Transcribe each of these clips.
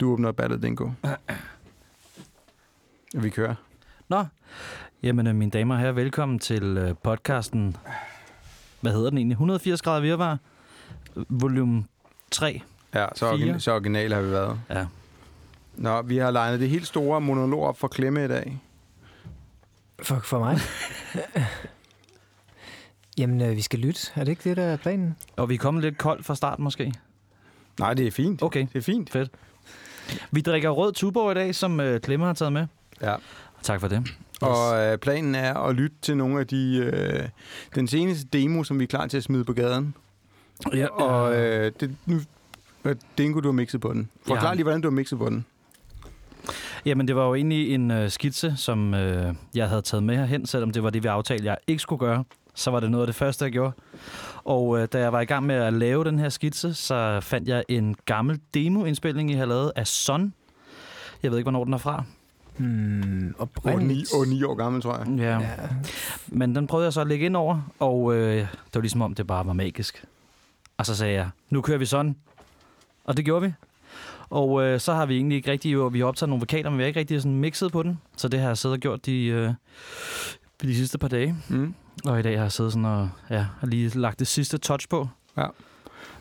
Du åbner ballet, Dingo. Vi kører. Nå, jamen øh, mine damer og herrer, velkommen til øh, podcasten, hvad hedder den egentlig? 180 grader virvar, volume 3. Ja, så, origin- så originale har vi været. Ja. Nå, vi har legnet det helt store monolog op for Klemme i dag. For, for mig? Jamen, øh, vi skal lytte. Er det ikke det, der er planen? Og vi er kommet lidt koldt fra start måske. Nej, det er fint. Okay, Det er fint. fedt. Vi drikker rød tuborg i dag, som øh, Klemme har taget med. Ja. Tak for det. Og øh, planen er at lytte til nogle af de... Øh, den seneste demo, som vi er klar til at smide på gaden. Ja, Og øh, det, nu, øh, Dingo, du har mixet på den. Forklar Ja. lige, hvordan du har mixet på den. Jamen, det var jo egentlig en øh, skitse, som øh, jeg havde taget med herhen, selvom det var det, vi aftalte, jeg ikke skulle gøre. Så var det noget af det første, jeg gjorde. Og øh, da jeg var i gang med at lave den her skitse, så fandt jeg en gammel demoindspilning, I har lavet af Son. Jeg ved ikke, hvornår den er fra. Hmm, Og oprindeligt. 9, og 9 år gammel, tror jeg. Ja. Ja. Men den prøvede jeg så at lægge ind over, og øh, det var ligesom om, det bare var magisk. Og så sagde jeg, nu kører vi sådan. Og det gjorde vi. Og øh, så har vi egentlig ikke rigtig, jo, vi har optaget nogle vokaler, men vi har ikke rigtig sådan mixet på den. Så det har jeg siddet og gjort de, øh, de sidste par dage. Mm. Og i dag har jeg siddet sådan og ja, har lige lagt det sidste touch på.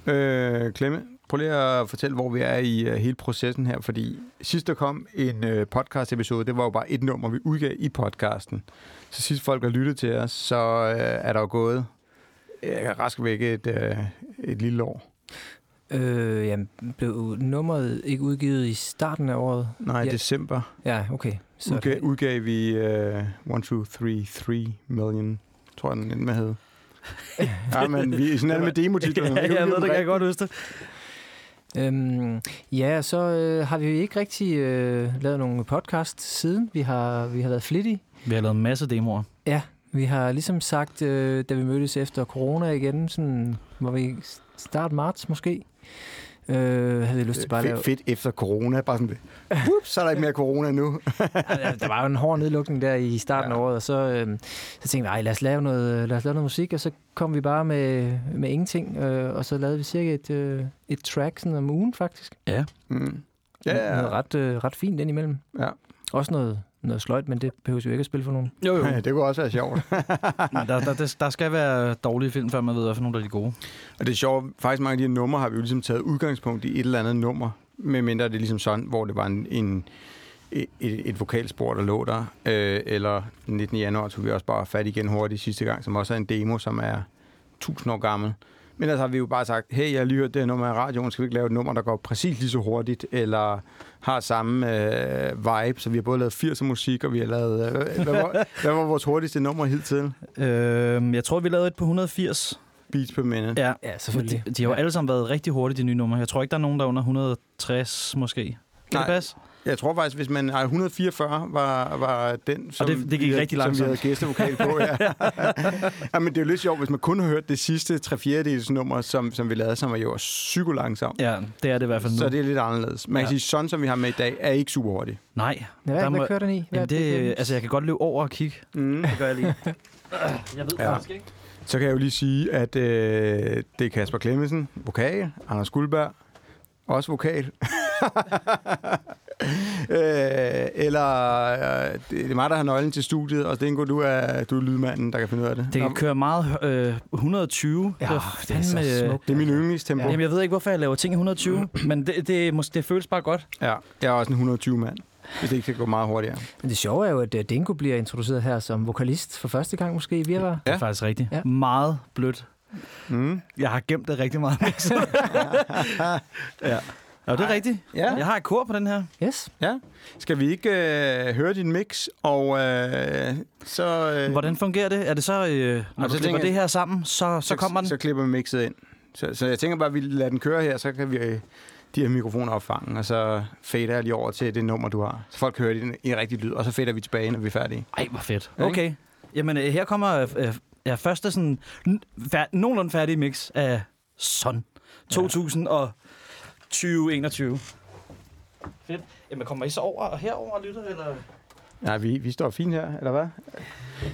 Øh, Klemme, prøv lige at fortælle, hvor vi er i uh, hele processen her, fordi sidst der kom en uh, podcast-episode, det var jo bare et nummer, vi udgav i podcasten. Så sidst folk har lyttet til os, så uh, er der jo gået uh, rask væk et, uh, et lille år. Øh, jamen, blev nummeret ikke udgivet i starten af året? Nej, i Ja. december Ja, okay. Så udgav, udgav vi uh, 1, 2, 3, 3 million, tror jeg den endte med hed. ja, men vi sådan er det med demotitlerne. ja, jeg ved det, kan jeg godt huske det. Øhm, ja, så øh, har vi ikke rigtig øh, lavet nogen podcast siden. Vi har, vi har været flittige. Vi har lavet en masse demoer. Vi har ligesom sagt, øh, da vi mødtes efter corona igen, sådan, var vi start marts måske, øh, havde vi lyst til bare at lave... Fedt, fedt efter corona, bare sådan, Ups, så er der ikke mere corona nu. Der var jo en hård nedlukning der i starten Ja. af året, og så, øh, så tænkte vi, "Ej, lad os, lave noget, lad os lave noget musik, og så kom vi bare med, med ingenting, øh, og så lavede vi cirka et, øh, et track sådan om ugen faktisk. Ja. Mm. Ja, Noget ret, øh, ret fint indimellem. Ja. Også noget, noget sløjt, men det behøver jo ikke at spille for nogen. Jo, jo. Ja, det kunne også være sjovt. Men der, der, der, der skal være dårlige film, før man ved, hvad for nogle der er de gode. Og det er sjovt, faktisk mange af de her numre har vi jo ligesom taget udgangspunkt i et eller andet nummer, medmindre det er ligesom sådan, hvor det var en, en et, et vokalspor, der lå der. Øh, eller den 19. januar tog vi også bare fat igen hurtigt sidste gang, som også er en demo, som er 1000 år gammel. Men ellers har vi jo bare sagt, hey, jeg har lige hørt det her nummer i radioen, skal vi ikke lave et nummer, der går præcis lige så hurtigt, eller har samme øh, vibe, så vi har både lavet 80'er musik, og vi har lavet... Øh, hvad, var, hvad var vores hurtigste nummer hidtil? Øh, jeg tror, vi lavede et på 180. Beats per minute. Ja, Ja, selvfølgelig. De, de har jo alle sammen været rigtig hurtige, de nye numre. Jeg tror ikke, der er nogen, der er under 160 måske. Kan Nej. det passe? Jeg tror faktisk, hvis man... Ej, 144 var, var den, som, det- det gik rigtig som vi langsomt. havde gæstevokal på. Ja. ja, men det er jo lidt sjovt, hvis man kun har hørt det sidste 3 fjerdedels nummer, som, som vi lavede, som var jo psyko langsomt. Ja, det er det i hvert fald nu. Så det er lidt anderledes. Man kan Ja. sige, sådan som vi har med i dag, er ikke super hurtigt. Nej. Ja, hvad, der hvad kører den i? Hvad, Jamen det, altså, jeg kan godt løbe over og kigge. Mm. Det gør jeg lige. jeg ved Ja. faktisk ikke. Så kan jeg jo lige sige, at øh, det er Kasper Klemmensen, vokal, Anders Guldberg, også vokal. Øh, eller øh, det er mig, der har nøglen til studiet, og Stenko, du er, du er lydmanden, der kan finde ud af det. Det kan køre meget øh, 120. Ja, var det er så øh, smukt. det er min yndlingstempo. Ja. Jamen, jeg ved ikke, hvorfor jeg laver ting i 120, men det, det, mås- det føles bare godt. Ja, jeg er også en 120 mand, hvis det ikke skal gå meget hurtigere. Men det sjove er jo, at øh, Dingo bliver introduceret her som vokalist for første gang måske i Virvar. Det er Ja. faktisk rigtigt. Ja. Meget blødt. Mm. Jeg har gemt det rigtig meget. ja. Ja, det er rigtigt. Ja. Jeg har et kor på den her. Yes. ja. Skal vi ikke øh, høre din mix, og øh, så... Øh, Hvordan fungerer det? Er det så, øh, når så du klipper tænker jeg- det her sammen, så, så kommer den? Så klipper vi mixet ind. Så, så jeg tænker bare, at vi lader den køre her, så kan vi øh, de her mikrofoner opfange, og så fader jeg lige over til det nummer, du har. Så folk kan høre det i en rigtig lyd, og så fader vi tilbage, når vi er færdige. Ej, hvor fedt. Ja, ikke? Okay. Jamen, øh, her kommer øh, øh, ja, første sådan fær- nogenlunde færdige mix af Son 2020-21. Fedt. Jamen, kommer I så over og herover og lytter, eller? Nej, vi, vi står fint her, eller hvad?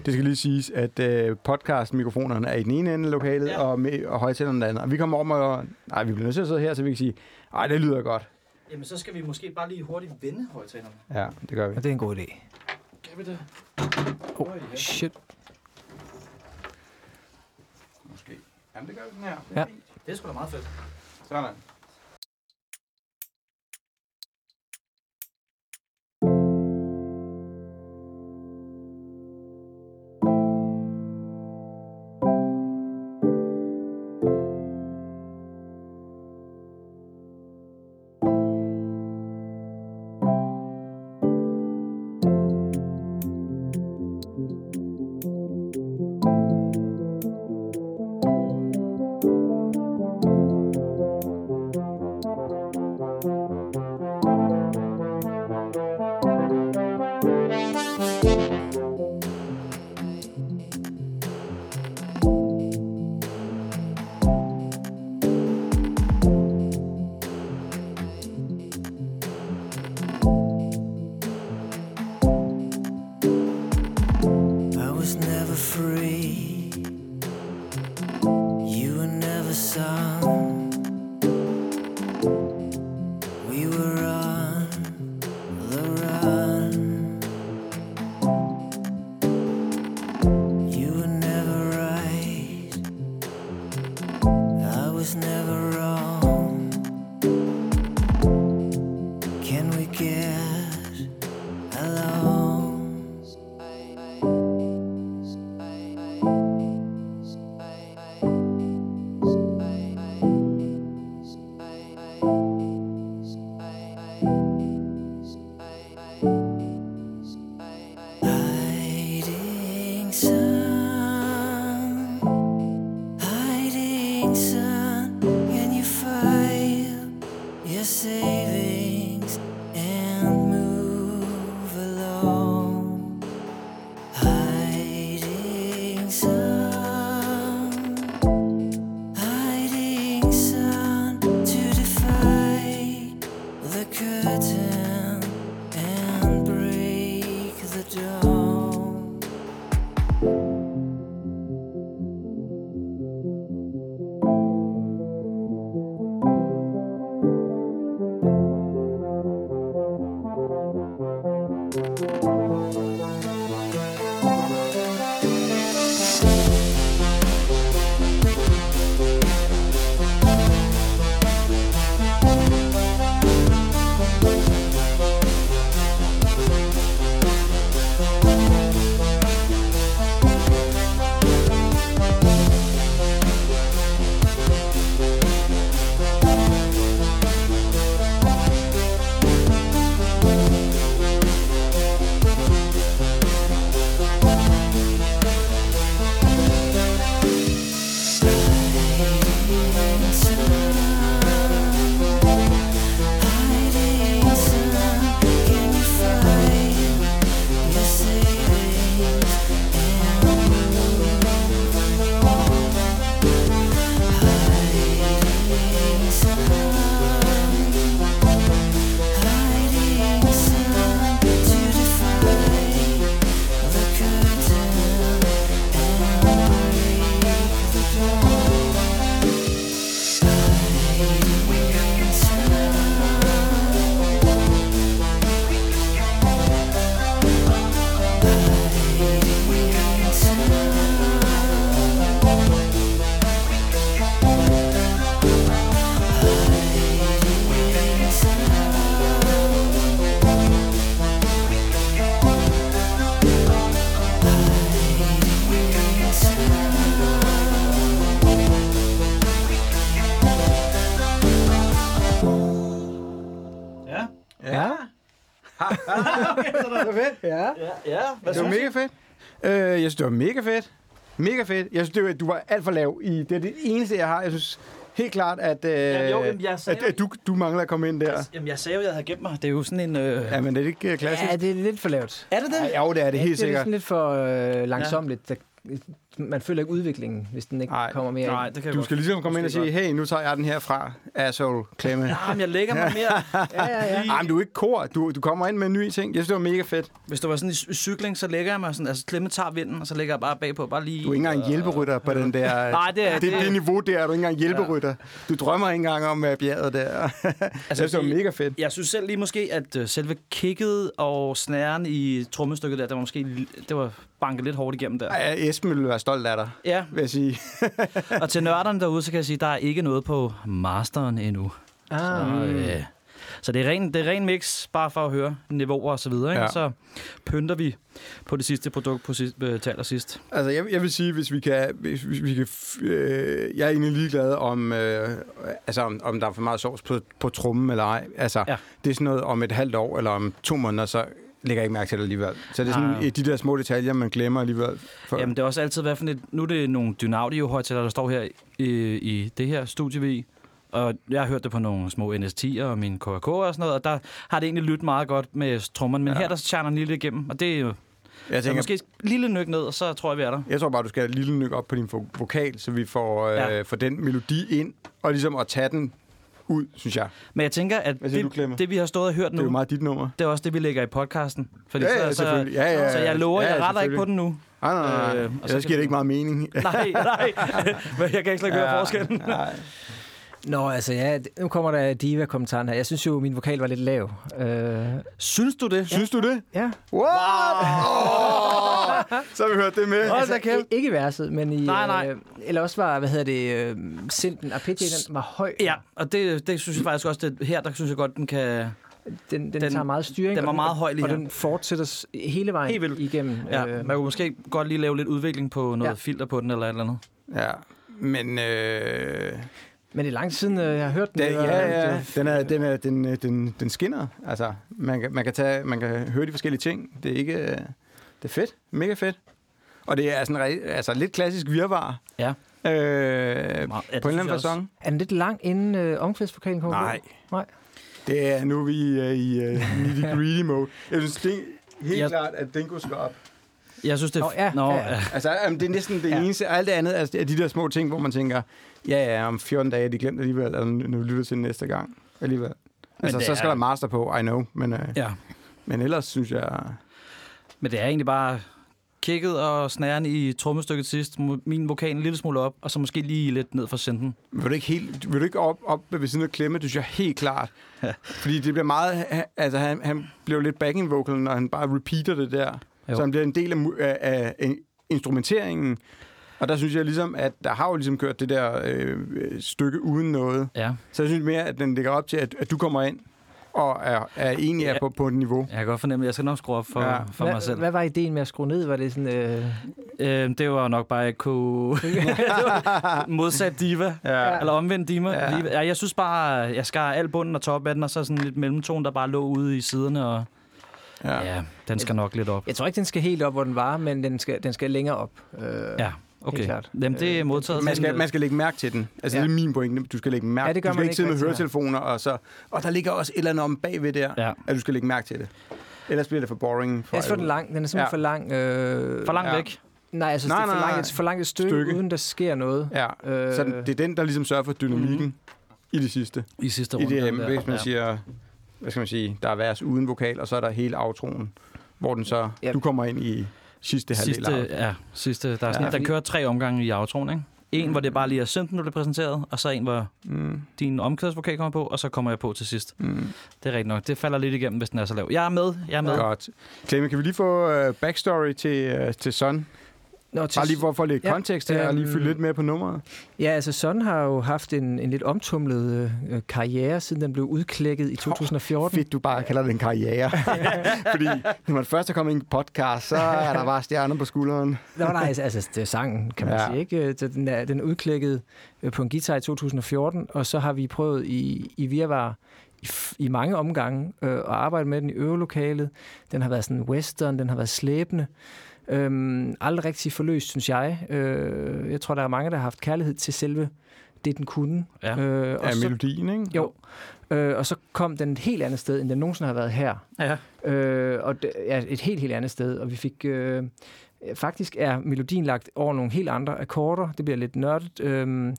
Det skal lige siges, at øh, podcast-mikrofonerne er i den ene ende af lokalet, Ja. og, med, og højtalerne den anden. Og vi kommer om og... Nej, vi bliver nødt til at sidde her, så vi kan sige, ej, det lyder godt. Jamen, så skal vi måske bare lige hurtigt vende højtalerne. Ja, det gør vi. Og det er en god idé. Kan vi det? Oh, shit. Måske. Jamen, det gør vi den her. Ja. Det er sgu da meget fedt. Sådan. Ja. Ja, ja. Hvad Det var mega fedt. Øh, jeg synes, det var mega fedt. Mega fedt. Jeg synes, det var, du var alt for lav i det. er det eneste, jeg har. Jeg synes helt klart, at, øh, Jamen, jo, jamen, jeg sagde at, at du, du mangler at komme ind der. Jamen, jeg sagde jo, jeg havde gemt mig. Det er jo sådan en... Øh... Ja, men det er ikke øh, klassisk. Ja, det er lidt for lavt. Er det det? Ja, jo, det er det helt det er sikkert. sådan lidt for øh, langsomligt. Ja. Man føler ikke udviklingen, hvis den ikke Nej. kommer mere Nej, det kan Du skal ligesom komme ind og sige, hey, nu tager jeg den her fra, asshole, klemme. Nej, men jeg lægger mig mere... Ja, ja, ja. Nej, men du er ikke kor. Du, du kommer ind med en ny ting. Jeg synes, det var mega fedt. Hvis det var sådan i cy- cykling, så lægger jeg mig sådan... Altså, klemme tager vinden, og så lægger jeg bare bagpå. Bare lige... Du er ikke engang hjælperytter på den der... Nej, det er- det, det- det niveau der er du ikke engang hjælperytter. Du drømmer ikke engang om uh, bjerget der. altså, jeg synes, det var mega fedt. Jeg synes selv lige måske, at øh, selve kicket og snæren i trommestykket der, det var måske det var banket lidt hårdt igennem der. Ej, Esben ville være stolt af dig, Ja, vil jeg sige. og til nørderne derude, så kan jeg sige, at der er ikke noget på masteren endnu. Ah, Så, øh, så det er ren, det er ren mix, bare for at høre niveauer og så videre. Ikke? Ja. Så pynter vi på det sidste produkt på sidst, øh, til allersidst. Altså, jeg, jeg vil sige, hvis vi kan... Hvis, hvis vi kan øh, jeg er egentlig ligeglad om, øh, altså, om, om der er for meget sovs på, på trummen eller ej. Altså, ja. det er sådan noget om et halvt år eller om to måneder, så lægger ikke mærke til det alligevel. Så det er sådan Ah. de der små detaljer, man glemmer alligevel. For, Jamen, det er også altid været for et... Nu er det nogle Dynaudio-højtaler, der står her i, i det her studie, vi. Og jeg har hørt det på nogle små NS10'er og min KK og sådan noget, og der har det egentlig lyttet meget godt med trommerne. Men ja. Her, der shiner den lige lidt igennem, og det er jo jeg så tænker, måske et lille nyk ned, og så tror jeg, vi er der. Jeg tror bare, du skal have lille nyk op på din vo- vokal, så vi får, øh, Ja. får den melodi ind, og ligesom at tage den ud, synes jeg. Men jeg tænker, at det, du, Clemmer? det, vi har stået og hørt Det er jo nu, meget dit nummer. det er også det, vi lægger i podcasten. Fordi Ja, ja, så, Ja, ja, så jeg lover, ja, jeg ja, retter ikke på den nu. Nej, nej, nej. Øh, og så giver det ikke meget mening. nej, nej. Men jeg kan ikke slet ikke høre forskellen. Nej. Nå, altså ja, nu kommer der diva-kommentaren her. Jeg synes jo, min vokal var lidt lav. Øh, Synes du det? Synes du det? ja, What? Oh, så har vi hørt det med. Hold da kæft. ikke i verset, men i... Nej, nej. Øh, eller også var, hvad hedder det, øh, sinten, arpeggio, den var høj. Ja, og det, det synes jeg faktisk også, det, her der synes jeg godt, den kan... Den, den, Den- tager meget styring. den var meget høj lige Og her. den fortsætter hele vejen Helt vildt. igennem. Ja, øh, man kunne måske godt lige lave lidt udvikling på noget Ja. ja. filter på den, eller et eller andet. Ja, men... Øh, men det er lang tid siden, øh, jeg har hørt den. var- ja, ja, den, er, den, er, den, øh, den, den skinner. Altså, man kan, man, kan tage, man kan høre de forskellige ting. Det er ikke... øh, Det er fedt. Mega fedt. Og det er sådan altså, lidt klassisk virvar. Ja. Øh, Ja, på en eller anden fasong. Er den lidt lang, inden øh, omkvædsvokalen kommer Nej. på? Nej. Det er nu, vi er i uh, nitty-gritty mode. Jeg synes det er helt Jeg- klart, at Dingo skal op. Jeg synes, det er... Nå, ja, Nå, ja. Altså, jamen, det er næsten det Ja. ja. eneste. Alt det andet altså, er de der små ting, hvor man tænker, ja, ja, om 14 dage er de glemt alligevel, eller nu lytter til næste gang alligevel. Altså, så er- skal der master på, I know. Men, uh, ja. men ellers synes jeg... Men det er egentlig bare kigget og snæren i trommestykket sidst, min vokal en lille smule op, og så måske lige lidt ned for senden. Vil du ikke, helt, vil du ikke op, op ved siden af klemme? Det synes jeg helt klart. Ja. Fordi det bliver meget... Altså, han, han bliver lidt backing vocal, når han bare repeater det der. Jo. Så han bliver en del af, af, af in- instrumenteringen. Og der synes jeg ligesom, at der har jo ligesom kørt det der øh, stykke uden noget. Ja, Så jeg synes mere, at den ligger op til, at, at du kommer ind og er, er enig Ja. ja. på, på et niveau. jeg kan godt fornemme, at jeg skal nok skrue op for, ja. For mig selv. Hvad, var ideen med at skrue ned? Var det sådan... Øh, Øh, det var nok bare, at jeg kunne... modsat diva. Ja. Eller omvendt diva. Ja. Ja. Jeg synes bare, jeg skar al bunden og top af den, og så sådan lidt mellemtone, der bare lå ude i siderne. Og, Ja. ja. ja, den skal nok lidt op. jeg tror ikke, den skal helt op, hvor den var, men den skal, den skal længere op. Øh, Ja, okay. Helt klart. Jamen, det er Øh, modtaget. Man skal, man skal lægge mærke til den. Altså, Ja. det er min pointe. Du skal lægge mærke Ja, det gør Du skal man ikke sidde med høretelefoner, og så... Og der ligger også et eller andet om bagved der, Ja. at du skal lægge mærke til det. Ellers bliver det for boring. For Jeg synes, den lang. Den er simpelthen Ja. for lang. Øh, For langt Ja. væk. Nej, synes, Nej, det er for nej, langt, for langt et stykke, Stykke. uden der sker noget. Ja. Øh, Så det er den, der ligesom sørger for dynamikken i det sidste. I sidste I runde. det, den der. hvis man Ja. siger, hvad skal man sige, der er vers uden vokal, og så er der hele outroen, hvor den så, Ja. du kommer ind i sidste halvdel Sidste, ja, sidste. Der er sådan, Ja. den kører tre omgange i outroen, ikke? En, hvor det bare lige er synten, der bliver præsenteret, og så en, hvor mm, din omkvædsvokal kommer på, og så kommer jeg på til sidst. mm. Det er rigtigt nok. Det falder lidt igennem, hvis den er så lav. Jeg er med. Jeg er med. Godt. Clemme, kan vi lige få uh, backstory til, uh, til Son? Nå, til, Bare lige for få lidt Ja, kontekst her, og lige øhm, fylde lidt med på nummeret. Ja, altså Son har jo haft en, en lidt omtumlet øh, karriere, siden den blev udklækket i 2014. Fedt, du bare kalder det en karriere. Fordi når man først er kommet i en podcast, så er der bare stjerner på skulderen. Nå, nej, altså, altså det er sangen, kan man Ja. sige. Ikke? Så Den er, den er udklækket øh, på en guitar i 2014, og så har vi prøvet i, i Virvar i, i mange omgange øh, at arbejde med den i øvelokalet. Den har været sådan western, den har været slæbende. Øhm, aldrig rigtig forløst, synes jeg. Øh, jeg tror, der er mange, der har haft kærlighed til selve det, den kunne. Ja. Øh, og Af så, melodien, ikke? jo, øh, og så kom den et helt andet sted, end den nogensinde har været her. Ja. Øh, og det, ja, et helt, helt andet sted. Og vi fik øh, Øh, Faktisk er melodien lagt over nogle helt andre akkorder. Det bliver lidt nørdet øhm,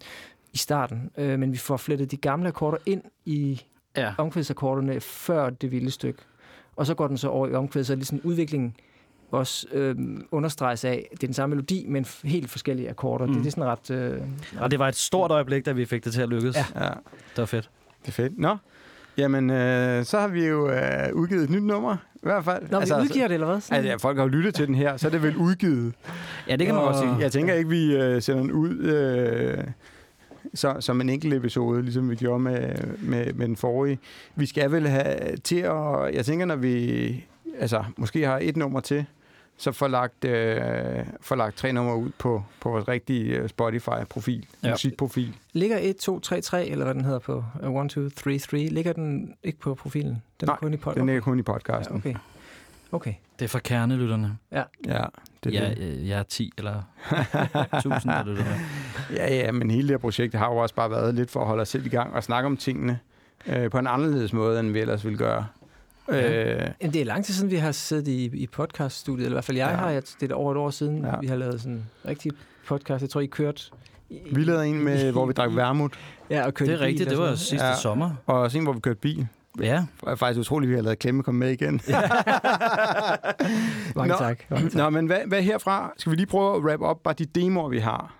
i starten, øh, men vi får flettet de gamle akkorder ind i Ja. omkvædsakkorderne før det vilde stykke. Og så går den så over i omkvædet, så er det sådan udviklingen også øhm, understreges af, det er den samme melodi, men f- helt forskellige akkorder. Mm. Det, det er sådan ret... Øh, Og det var et stort øjeblik, da vi fik det til at lykkes. Ja. Ja. Det var fedt. det er fedt. Nå, jamen, øh, så har vi jo øh, udgivet et nyt nummer, i hvert fald. Når altså, vi udgiver det, eller hvad? Sådan- Altså, ja, folk har jo lyttet til den her, så er det vel udgivet. Ja, det kan man godt sige. Jeg tænker ikke, vi øh, sender den ud øh, så, som en enkelt episode, ligesom vi gjorde med, med, med den forrige. Vi skal vel have til at... Jeg tænker, når vi altså, måske har et nummer til, så får lagt, øh, får lagt tre numre ud på, på vores rigtige øh, Spotify-profil, Ja. ja. musikprofil. Ligger 1, 2, 3, 3, eller hvad den hedder på 1, 2, 3, 3, ligger den ikke på profilen? Den Nej, er kun i pod- Den er kun i ja, podcasten. okay. Okay. Det er for kernelytterne. Ja, det er Ja, det. øh, jeg er 10 eller 1000, der lytter med. Ja, ja, men hele det her projekt har jo også bare været lidt for at holde os selv i gang og snakke om tingene øh, på en anderledes måde, end vi ellers ville gøre. Ja. Øh, Jamen, det er lang tid siden, vi har siddet i, i podcaststudiet, eller i hvert fald jeg Ja. ja. har. Jeg, det er over et år siden, Ja. ja. vi har lavet sådan en rigtig podcast. Jeg tror, I kørt... i- vi lavede en med, hvor vi drak vermut, Ja, og kørte Det er rigtigt, det var sidste Ja. ja. sommer. og også en, hvor vi kørte bil. Ja, Det er faktisk utroligt, at vi har lavet Klemme komme med igen. noget. Mange Nå. tak. Mange tak. Nå, men hvad, hvad herfra? Skal vi lige prøve at wrap op bare de demoer, vi har?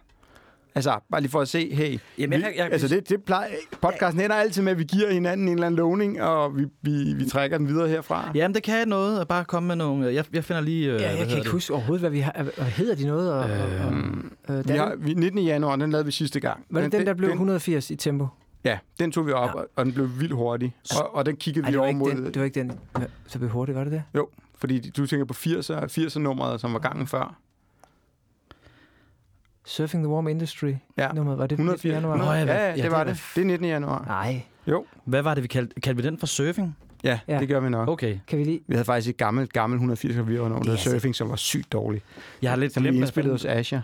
Altså, bare lige for at se, hey, Jamen, vi, jeg- jeg- altså det, det plejer, podcasten ender altid med, at vi giver hinanden en eller anden lovning, og vi, vi, vi trækker den videre herfra. Jamen, det kan noget at bare komme med nogle... Jeg, jeg finder lige... Øh, Ja, jeg kan ikke huske overhovedet, hvad vi har. Hvad hedder de noget? Og, og, og, Mm, øh, vi den, har, vi, 19. januar, den lavede vi sidste gang. var det den, der blev 180 i tempo? Ja, den tog vi op, Ja. og den blev vildt hurtig. Og, og den kiggede Ej, vi det over mod... den, det var ikke den, så blev hurtigt, var det det? Jo, fordi du tænker på 80'er, 80'er nummeret, som var gangen før. Surfing the Warm Industry Ja. nummeret, var det 180. 19. januar? Nå, ja, ja, ja, det det var det. Det er 19. januar. Nej, Hvad var det, vi kaldte? Kaldte vi den for surfing? Ja, Ja. det gør vi nok. Okay. kan vi lige... Vi havde faktisk et gammelt, gammelt 180 klaver nummer, der er Surfing, som var sygt dårligt. Jeg har lidt Som vi glemt, hvad indspillede hos Asher.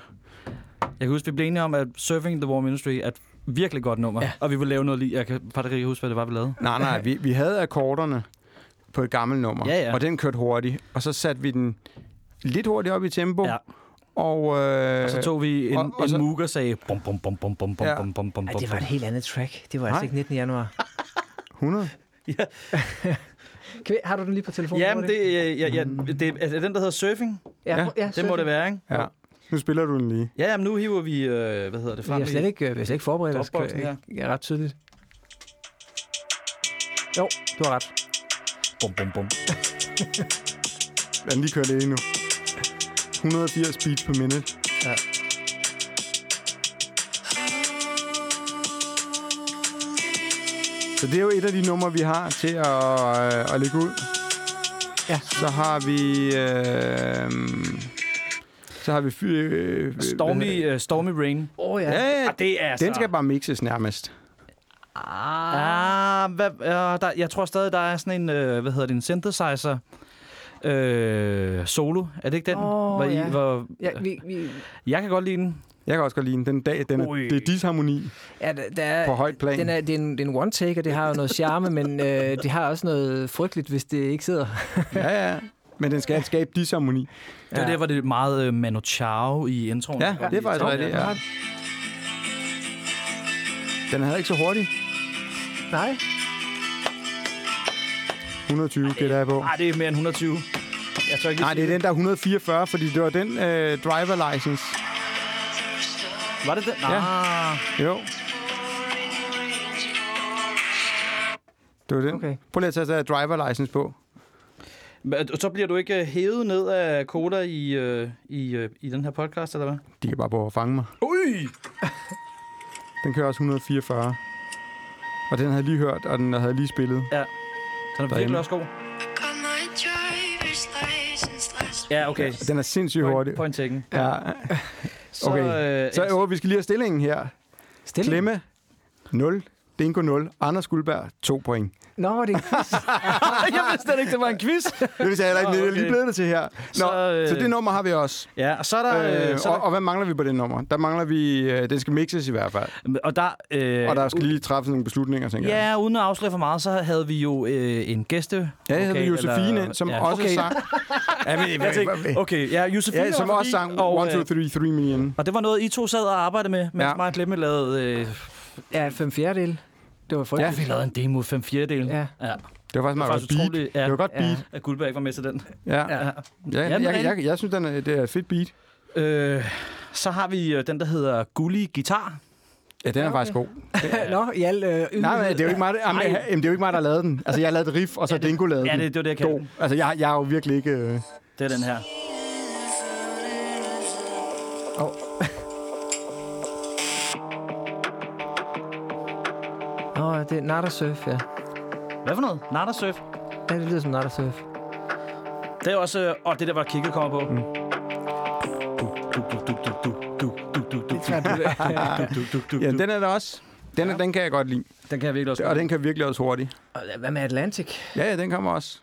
Jeg kan huske, vi blev enige om, at Surfing the Warm Industry er et virkelig godt nummer. Ja. Og vi vil lave noget lige... Jeg kan faktisk ikke huske, hvad det var, vi lavede. Nej, nej, vi, vi havde akkorderne på et gammelt nummer, Ja, ja. og den kørte hurtigt. Og så satte vi den lidt hurtigt op i tempo, Ja. Og, øh, Og så tog vi en, og- og, en så- mug og sagde... Bum, bum, bum, bum, bum, bum, Ja. bum, bum, bum, Ej, bum, det var et bum. helt andet track. Det var altså Nej. ikke 19. januar. 100. Kan vi, har du den lige på telefonen? Jamen, er det, ja, ja, det er, er det den, der hedder surfing. Ja, Ja, ja, Det må surfing. det være, ikke? Ja. Nu spiller du den lige. Ja, jamen, nu hiver vi... Øh, hvad hedder det? Vi Frem har slet i- ikke, øh, vi har slet ikke forberedt os. Her. Ja, ret tydeligt. Jo, du har ret. Bum, bum, bum. Lad den lige køre lidt endnu. 180 beats per minute. Ja. Så det er jo et af de numre, vi har til at, øh, at lægge ud. Ja. Så har vi... Øh, så har vi... Fy, øh, Stormy, uh, Stormy Rain. Åh oh, ja. Ja, ja, Ah, det er den skal bare mixes nærmest. Ah, hvad, uh, der, jeg tror stadig, der er sådan en, uh, hvad hedder det, en synthesizer øh, solo. Er det ikke den? Åh, hvor I, ja. hvor, Ja, vi, vi, jeg kan godt lide den. Jeg kan også godt lide den. Den dag, den er, Ui. det er disharmoni ja, der, der er, på højt plan. den er, det, er en, det er en one-take, og det har jo noget charme, men øh, det har også noget frygteligt, hvis det ikke sidder. Ja, ja. Men den skal skabe disharmoni. Det er der, hvor det er meget uh, Manu Chao i introen. Ja, det er faktisk rigtigt, ja. Den er heller ikke så hurtig. Nej. 120 gætter jeg på. Nej, det er mere end 120. Jeg tror ikke, Nej, det er den, der er 144, fordi det var den øh, driver license. Var det den? Ja. Ah, Jo. Det var den. Okay. Prøv lige at tage driver license på. Så bliver du ikke øh, hævet ned af koder i, øh, i, øh, i den her podcast, eller hvad? De kan bare prøve at fange mig. Ui! Den kører også 144. Og den havde jeg lige hørt, og den havde jeg lige spillet. Ja, den er Derinde. virkelig også god. Ja, okay. Den er sindssygt hurtig. Point, point taken. Ja. Så, Okay. øh, Så øh, vi skal lige have stillingen her. Stille. Klemme 0. Dingo 0, Anders Guldberg 2 point. Nå, det er en quiz. jeg vidste slet ikke, det var en quiz. Det vil sige, heller ikke, det er lige okay. blevet det til her. Nå, Så, så, øh, så det nummer har vi også. Ja, og så er der... Øh, Øh, så er og, og hvad mangler vi på det nummer? Der mangler vi... Øh, den skal mixes i hvert fald. der, og der, øh, Og der skal lige træffes nogle beslutninger, tænker jeg. Ja, uden at afsløre for meget, så havde vi jo øh, en gæste. Ja, jeg havde Okay, Josefine eller- ind, som ja. også Okay. sang. ja, men, Jeg tænkte, okay, ja, Josefine ja, som også sang og, 1, 2, øh, 3, 3 million. Og det var noget, I to sad og arbejdede med, mens Ja. ja. mig og Klemme lavede... Øh, Ja, fem fjerdedel. Det var frygteligt. vi lavede en demo 5 fjerdedel. Ja. ja. Det var faktisk meget godt beat. utroligt, ja, Det var godt Ja. beat. at Guldberg var med til den. Ja, Ja. ja. ja Ja, jeg, rigtig. jeg, jeg synes, den er, det er et fedt beat. Øh, så har vi øh, den, der hedder Gully Guitar. Ja, den er okay. faktisk god. Nå, i al øh, Nej, men det er jo ikke mig, der, jamen, Ej. jamen, det er jo ikke mig, der har lavet den. Altså, jeg har lavet et riff, og så Ja, ja, det- Dingo lavet Ja, det, det var det, jeg den. Altså, jeg, jeg er jo virkelig ikke... Øh... Det er den her. Nå, det er Nada Surf, ja. Hvad for noget? Nada Surf. Ja, det lyder som Nada Surf. Det er også... Øh, og det der, hvor kigget kommer på. Mm. Ja, den er der også. Den, er, den kan jeg godt lide. Den kan jeg virkelig også Og den kan virkelig også hurtigt. Og Hvad med Atlantic? Ja, ja, den kommer også.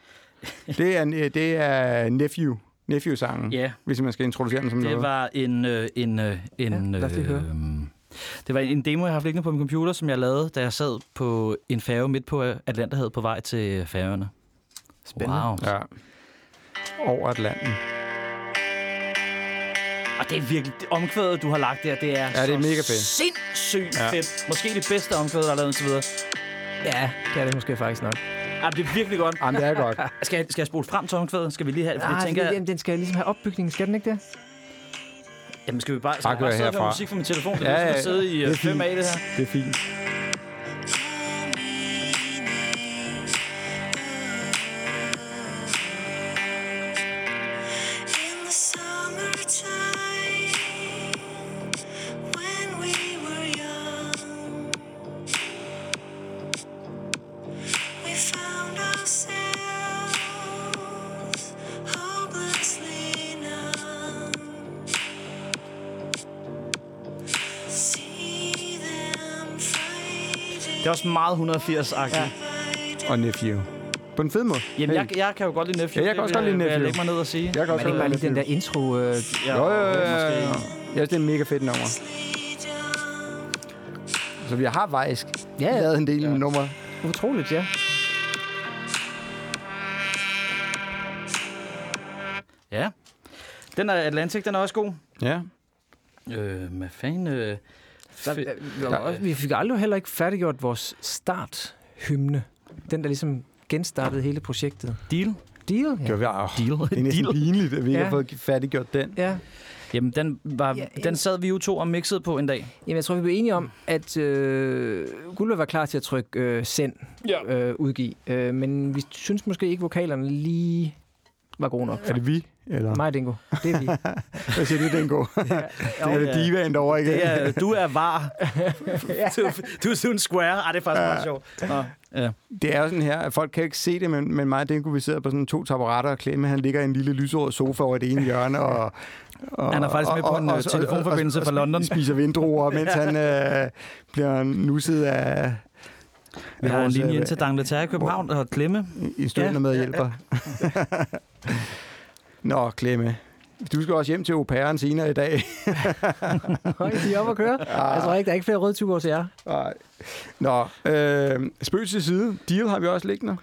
Det er, det er Nephew. Nephew-sangen, Ja, hvis man skal introducere den som det noget. var en... Øh, en, øh, en Ja, lad os lige høre. øh, det var en demo, jeg har haft liggende på min computer, som jeg lavede, da jeg sad på en færge midt på Atlanterhavet på vej til færgerne. Spændende. Wow. Ja. Over Atlanten. Og det er virkelig... Det omkvædet, du har lagt der, det er Ja, det er så mega fedt. sindssygt Ja. fedt. Måske det bedste omkvæd, der er lavet indtil videre. Ja, det er det måske faktisk nok. Ja, det er virkelig godt. Jamen, det er godt. Skal jeg, skal jeg spole frem til omkvædet? Skal vi lige have det? For Ah, jeg tænker, det, jamen, den skal ligesom have opbygning, skal den ikke det? Jamen skal vi bare, skal Bare sidde og høre musik fra min telefon? Det Ja, er ja, ligesom at sidde i det er øh, 5 fint. af det her. Det er fint. Det er også meget 180-agtigt. Ja. Og Nephew. På en fed måde. Jamen, Hey. jeg, jeg kan jo godt lide Nephew. Ja, jeg kan også godt lide vil jeg Nephew. lægge mig ned og sige. Jeg kan Men også det er ikke bare godt lige den der intro. Øh, Ja, Jo, jo, jo, jo. Jeg synes, det er en mega fedt nummer. Så vi har faktisk ja, lavet en del ja. numre. utroligt, ja. Ja. Den er Atlantic, den er også god. Ja. Øh, hvad fanden... Øh, Der, vi, var også, vi fik aldrig heller ikke færdiggjort vores starthymne. Den, der ligesom genstartede hele projektet. Deal? Deal? Ja. var, oh, Deal? det er næsten Deal? pinligt, at vi ikke Ja. har fået færdiggjort den. ja. Jamen, den, var, Ja, den sad vi jo to og mixede på en dag. Jamen, jeg tror, vi blev enige om, at øh, Gulve var klar til at trykke øh, send Ja. øh, udgive. Øh, men vi synes måske ikke, vokalerne lige var gode nok. Er det vi? Eller? Mig og Dingo. Det er vi. Hvad siger du, Dingo? det er det ja. divaen derovre, ikke? Det er, du er var. du, du er sådan square. Ej, det er faktisk meget sjovt. Nå, ja. Det er jo sådan her, at folk kan ikke se det, men, men mig og Dingo, vi sidder på sådan to taburetter og klemme. Han ligger i en lille lyserød sofa over det ene hjørne, og, og Han er faktisk med på en, øh, telefonforbindelse fra London. spiser vindruer, mens han øh, bliver nusset af Vi har en linje øh, ind til Dangleterre i København og Klemme. i støtten Ja, med ja, hjælper. Nå, Klemme. Du skal også hjem til au pairen senere i dag. Høj, de er oppe at køre. Jeg tror ikke, der er ikke flere røde ture til jer. Nej. Nå, øh, spøg til side. Deal har vi også liggende.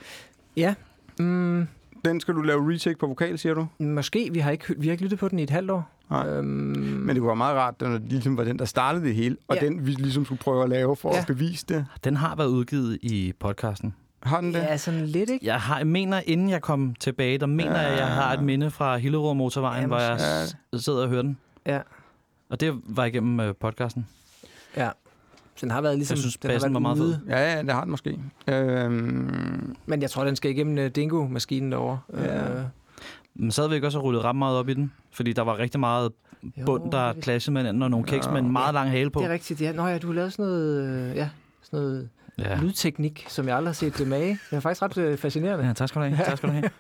Ja. Mm, Den skal du lave retake på vokal, siger du? måske. Vi har, ikke, vi har ikke lyttet på den i et halvt år. Nej. Øhm, Men det være meget rart, når det ligesom var den, der startede det hele, og Ja. den vi ligesom skulle prøve at lave for Ja. at bevise det. Den har været udgivet i podcasten. Har den det? ja, sådan lidt, ikke? Jeg, har, jeg mener, inden jeg kom tilbage, der mener jeg, at jeg har et minde fra Hillerød Motorvejen, Ja, hvor jeg s- sidder og hører den. Ja. Og det var igennem øh, podcasten. Ja. Så den har været ligesom... Jeg synes, den har været var meget ude, Ja, ja, det har den måske. Øhm, Men jeg tror, den skal igennem uh, Dingo-maskinen derovre. Ja. Øh, Men så havde vi ikke også rullet ret meget op i den, fordi der var rigtig meget bund, der det- clashede med hinanden, og nogle kiks med en meget lang hale på. Det er rigtigt, ja. Nå ja, du har lavet sådan noget, øh, ja, sådan noget Ja. ja. lydteknik, som jeg aldrig har set det mage. Det er faktisk ret øh, fascinerende. ja, tak skal du have. Tak skal du have.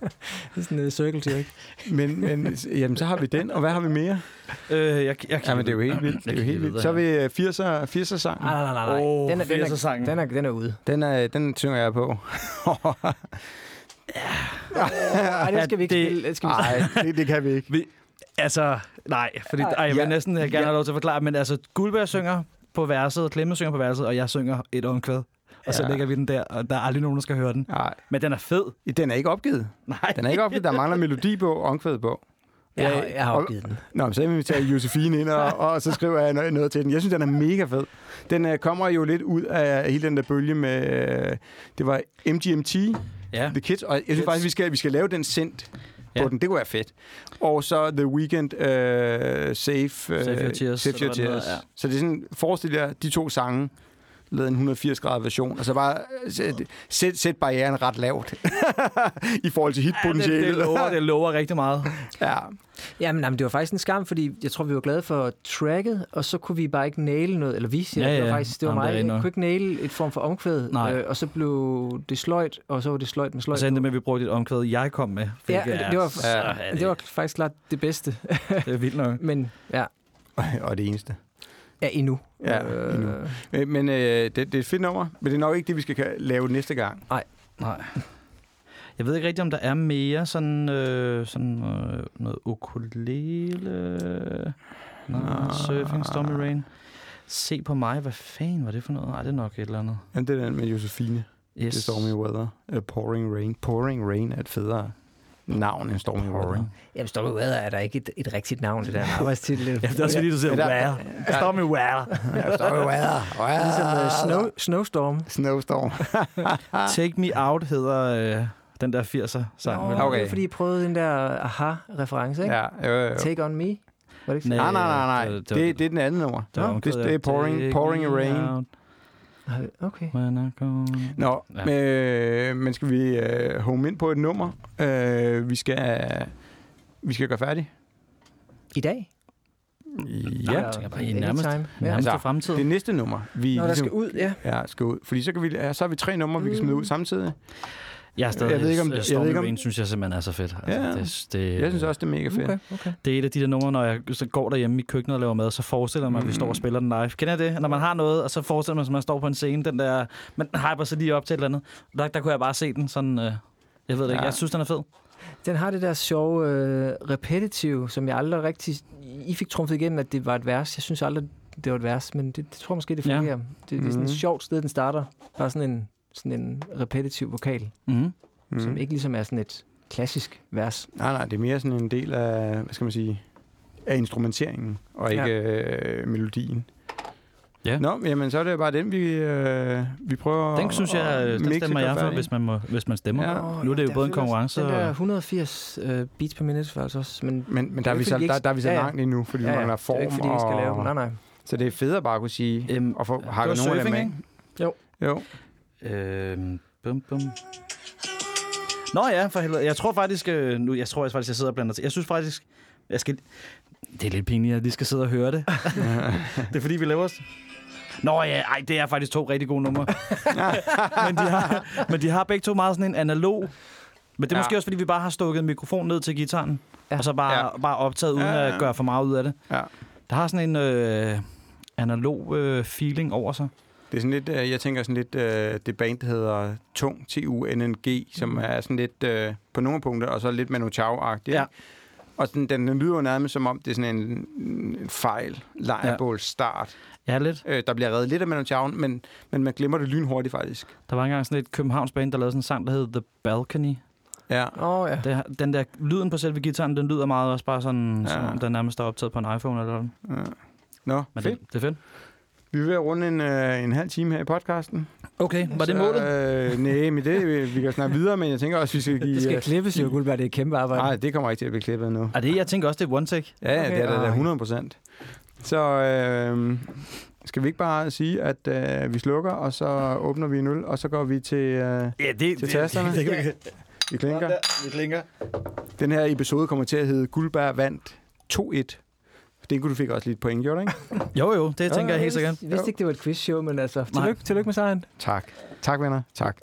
er sådan en circle jerk. Men, men jamen, så har vi den, og hvad har vi mere? Øh, jeg, jeg, jeg Ja, men det er jo helt vildt. Det er jo helt vildt. Så er vi øh, 80'er, 80'er sang. Nej, nej, nej, nej. Åh, den, er, den, er, 80'er-sangen. den, er, den er ude. Den, er, den synger jeg på. Ej, det skal vi ikke det- spille. Det skal vi Nej, det, det kan vi ikke. Vi, altså, nej, fordi ej, jeg vil Ja, næsten gerne ja. have lov til at forklare, men altså, Guldberg synger på verset, Klemme synger på verset, og jeg synger et omkvæd. Og så Ja. lægger vi den der, og der er aldrig nogen, der skal høre den. Nej, Men den er fed. den er ikke opgivet. Nej. Den er ikke opgivet. Der mangler melodi på, og omkvæd på. Jeg, har- jeg har opgivet den. Nå, men så inviterer jeg Josefine ind, og, og så skriver jeg noget, noget til den. Jeg synes, den er mega fed. Den uh, kommer jo lidt ud af hele den der bølge med... Uh, det var MGMT, Ja. The Kids, og jeg synes faktisk, vi skal, vi skal lave den sendt på Ja. den. Det kunne være fedt. Og så The Weeknd, uh, Save, uh, Save Your Tears, Save Your Tears. ja. Så det er sådan, forestil jer de to sange, lavet en 180 grader version, og så bare øh, sæt, sæt, sæt barrieren ret lavt i forhold til det, hitpotentialet. det, lover, det lover rigtig meget. ja. Jamen, jamen, det var faktisk en skam, fordi jeg tror, vi var glade for tracket, og så kunne vi bare ikke næle noget, eller vi siger, Ja, det var ja. faktisk, det var Jamen, det er mig, jeg kunne ikke næle et form for omkvæd, Nej. øh, og så blev det sløjt, og så var det sløjt med Og sløjt. så endte det med, at vi brugte et omkvæd, jeg kom med. Ja, hvilket det, det, var, Ja, det var faktisk klart det bedste, det er vildt nok. men ja, og det eneste. Ja endnu. Ja, endnu. Men, men øh, det, det er et fedt nummer, men det er nok ikke det, vi skal ka- lave næste gang. Nej. Jeg ved ikke rigtig, om der er mere sådan, øh, sådan øh, noget ukulele, noget surfing, stormy rain. Se på mig, hvad fanden var det for noget? Nej, det er nok et eller andet. Jamen, det er den med Josefine. Yes. Det Stormy Weather. Uh, pouring Rain. Pouring Rain er et federe navn end Stormy Weather. Jamen, Stormy Weather er der ikke et, et rigtigt navn til den arbejdstitel. Ja, det er også fordi, du siger, der- wow. Stormy weather. Ja, Stormy Weather. Ligesom uh, snow, Snowstorm. Snowstorm. Take Me Out hedder øh, den der 80'er sang. Nå, vel? Det Okay. er fordi, jeg prøvede den der aha-reference, ikke? Ja, jo, jo. Take on me. Var det ikke Nej. Nej, nej, nej. Det- Det, det- det, det er den anden nummer. Der omkvædet det, af, det er pouring, pouring Rain. out Okay. when I go. Nå, Ja. men, øh, men skal vi øh, home ind på et nummer? Øh, vi skal vi skal gøre færdig. I dag? Ja, jeg tænker bare, i nærmest-. Ja. Nærmest Altså, i fremtiden. det næste nummer. Vi, Når der ligesom- skal ud, ja. Ja, skal ud. Fordi så, kan vi, ja, så har vi tre numre, vi kan smide ud samtidig. Jeg er stadig, Jeg ved ikke, om- jeg ved ikke, om- Rain synes jeg simpelthen er så fedt. Altså, Ja. det, det, Jeg synes også, det er mega fedt. Okay, okay. Det er et af de der numre, når jeg så går derhjemme i køkkenet og laver mad, så forestiller jeg mig, at vi står og spiller den live. Kender jeg det? Når man har noget, og så forestiller man sig, at man står på en scene, den der, man hyper sig lige op til et eller andet. Der, der kunne jeg bare se den sådan, øh, jeg ved det ikke, Ja. jeg synes, den er fed. Den har det der sjove øh, repetitive, som jeg aldrig rigtig... I fik trumfet igennem, at det var et vers. Jeg synes aldrig, det var et vers, men det, det tror jeg måske, det Ja. fungerer. Det, det er sådan et sjovt sted, den starter. Bare sådan en, sådan en repetitiv vokal, Mm. mm. Mm. som ikke ligesom er sådan et klassisk vers. Nej, nej, det er mere sådan en del af, hvad skal man sige, af instrumenteringen, og ikke ja. øh, melodien. Ja. Nå, jamen så er det bare den, vi, øh, vi prøver Den synes jeg, at øh, den stemmer jeg for, hvis man, må, hvis man stemmer. Ja. Nu er det jo Der både en konkurrence Den der og... 180 øh, beats per minute var altså også, men Men, men der, er vi så, der, der er vi så Ja, ja. langt endnu, fordi ja, vi ja, mangler det er form. ikke, fordi vi skal lave... Nej, nej. Så det er bare at kunne sige, Øhm, og få det hakke var nogle af dem? Jo. Jo. Øhm, bum, bum. Nå ja, for helvede. Jeg tror faktisk, øh, nu, jeg tror jeg faktisk, jeg sidder og blander til. Jeg synes faktisk, jeg skal... Det er lidt pinligt, at jeg lige skal sidde og høre det. det er fordi, vi laver os. Nå ja, ej, det er faktisk to rigtig gode numre. men, de har, men de har begge to meget sådan en analog... Men det er Ja. måske også, fordi vi bare har stukket en mikrofon ned til gitaren, Ja. og så bare, ja. bare optaget, uden Ja, ja, ja. at gøre for meget ud af det. Ja. Der har sådan en øh, analog øh, feeling over sig. Det er sådan lidt, øh, jeg tænker sådan lidt, øh, det band, der hedder Tung, T-U-N-N-G, som er sådan lidt øh, på nogle punkter, og så lidt Manu Chao-agtigt. Ja. Og sådan, den, den lyder nærmest som om, det er sådan en, en fejl, lejrebål start. Ja, lidt. Øh, der bliver reddet lidt af Manu Chao, men, men man glemmer det lynhurtigt faktisk. Der var engang sådan et Københavns band, der lavede sådan en sang, der hed The Balcony. Ja. Åh, oh, ja. Det, den der lyden på selve gitaren, den lyder meget også bare sådan, Ja. som om den nærmest er optaget på en iPhone eller noget. ja. Nå, Men fedt. det, det er fedt. Vi er ved at runde en, øh, en halv time her i podcasten. Okay, var det målet? Øh, nej, men det, vi, vi kan snakke videre, men jeg tænker også, vi skal give... Det skal øh, klippes jo, Guldberg. Det er et kæmpe arbejde. Nej, det kommer ikke til at blive klippet nu. Er det, jeg tænker også, det er one take. Ja, ja, Okay, det er da- det er ej. 100 procent. Så øh, skal vi ikke bare sige, at øh, vi slukker, og så åbner vi en øl, og så går vi til... Øh, Ja, det, Til tasterne? Det, det, vi klinker. vi klinker. Den her episode kommer til at hedde Guldberg vandt 2-1. Den kunne du fik også lidt point, gjorde ikke? Jo, jo, det tænker jeg helt sikkert. Jeg vidste ikke, det var et quizshow, men altså, tillykke, tillykke med sejren. Tak. Tak, venner. Tak.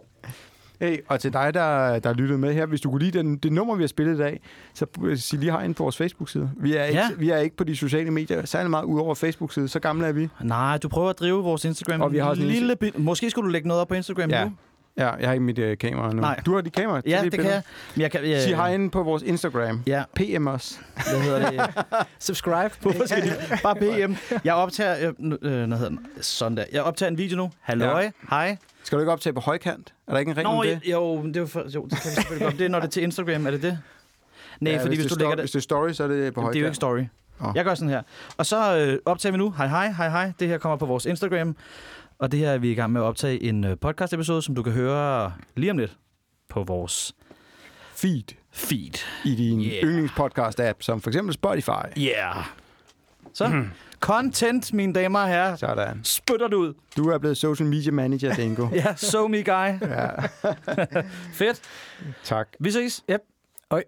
Hey, og til dig, der, der lyttede med her, hvis du kunne lide den, det nummer, vi har spillet i dag, så øh, sig lige hej ind på vores Facebook-side. Vi er, ikke, Ja. vi er ikke på de sociale medier særlig meget ud over Facebook-side. Så gamle er vi. Nej, du prøver at drive vores Instagram. Og vi har en lille bit. Måske skulle du lægge noget op på Instagram Ja. nu. Ja, jeg har ikke mit øh, kamera nu. Nej. Du har dit kamera. Ja, det et kan jeg. Men jeg kan øh, Sig hej inde på vores Instagram. Ja, PM os. hvad hedder det? Subscribe. Hvorfor skal de bare PM? Jeg optager, øh, øh, hvad hedder den? Der. Jeg optager en video nu. Halløj, Ja. hej. Skal du ikke optage på højkant? Er der ikke en regel Nå, om det? jo, det, er for, jo, det kan vi selvfølgelig godt. Det er, når det er til Instagram, er det det? Nej, Ja, fordi hvis, det du er lægger det... Hvis det er story, så er det på højkant. det er jo ikke story. Åh. Jeg gør sådan her. Og så øh, optager vi nu. Hej, hej, hej, hej. Det her kommer på vores Instagram. Og det her er vi i gang med at optage en øh, podcast-episode, som du kan høre lige om lidt på vores Feed feed. i din Yeah. yndlingspodcast-app, som for eksempel Spotify. Yeah. Så, content, mine damer og herrer. Sådan. Spytter du ud. Du er blevet social media manager, Dingo. Ja, so me guy. ja, Fedt. tak. Vi ses. Oj.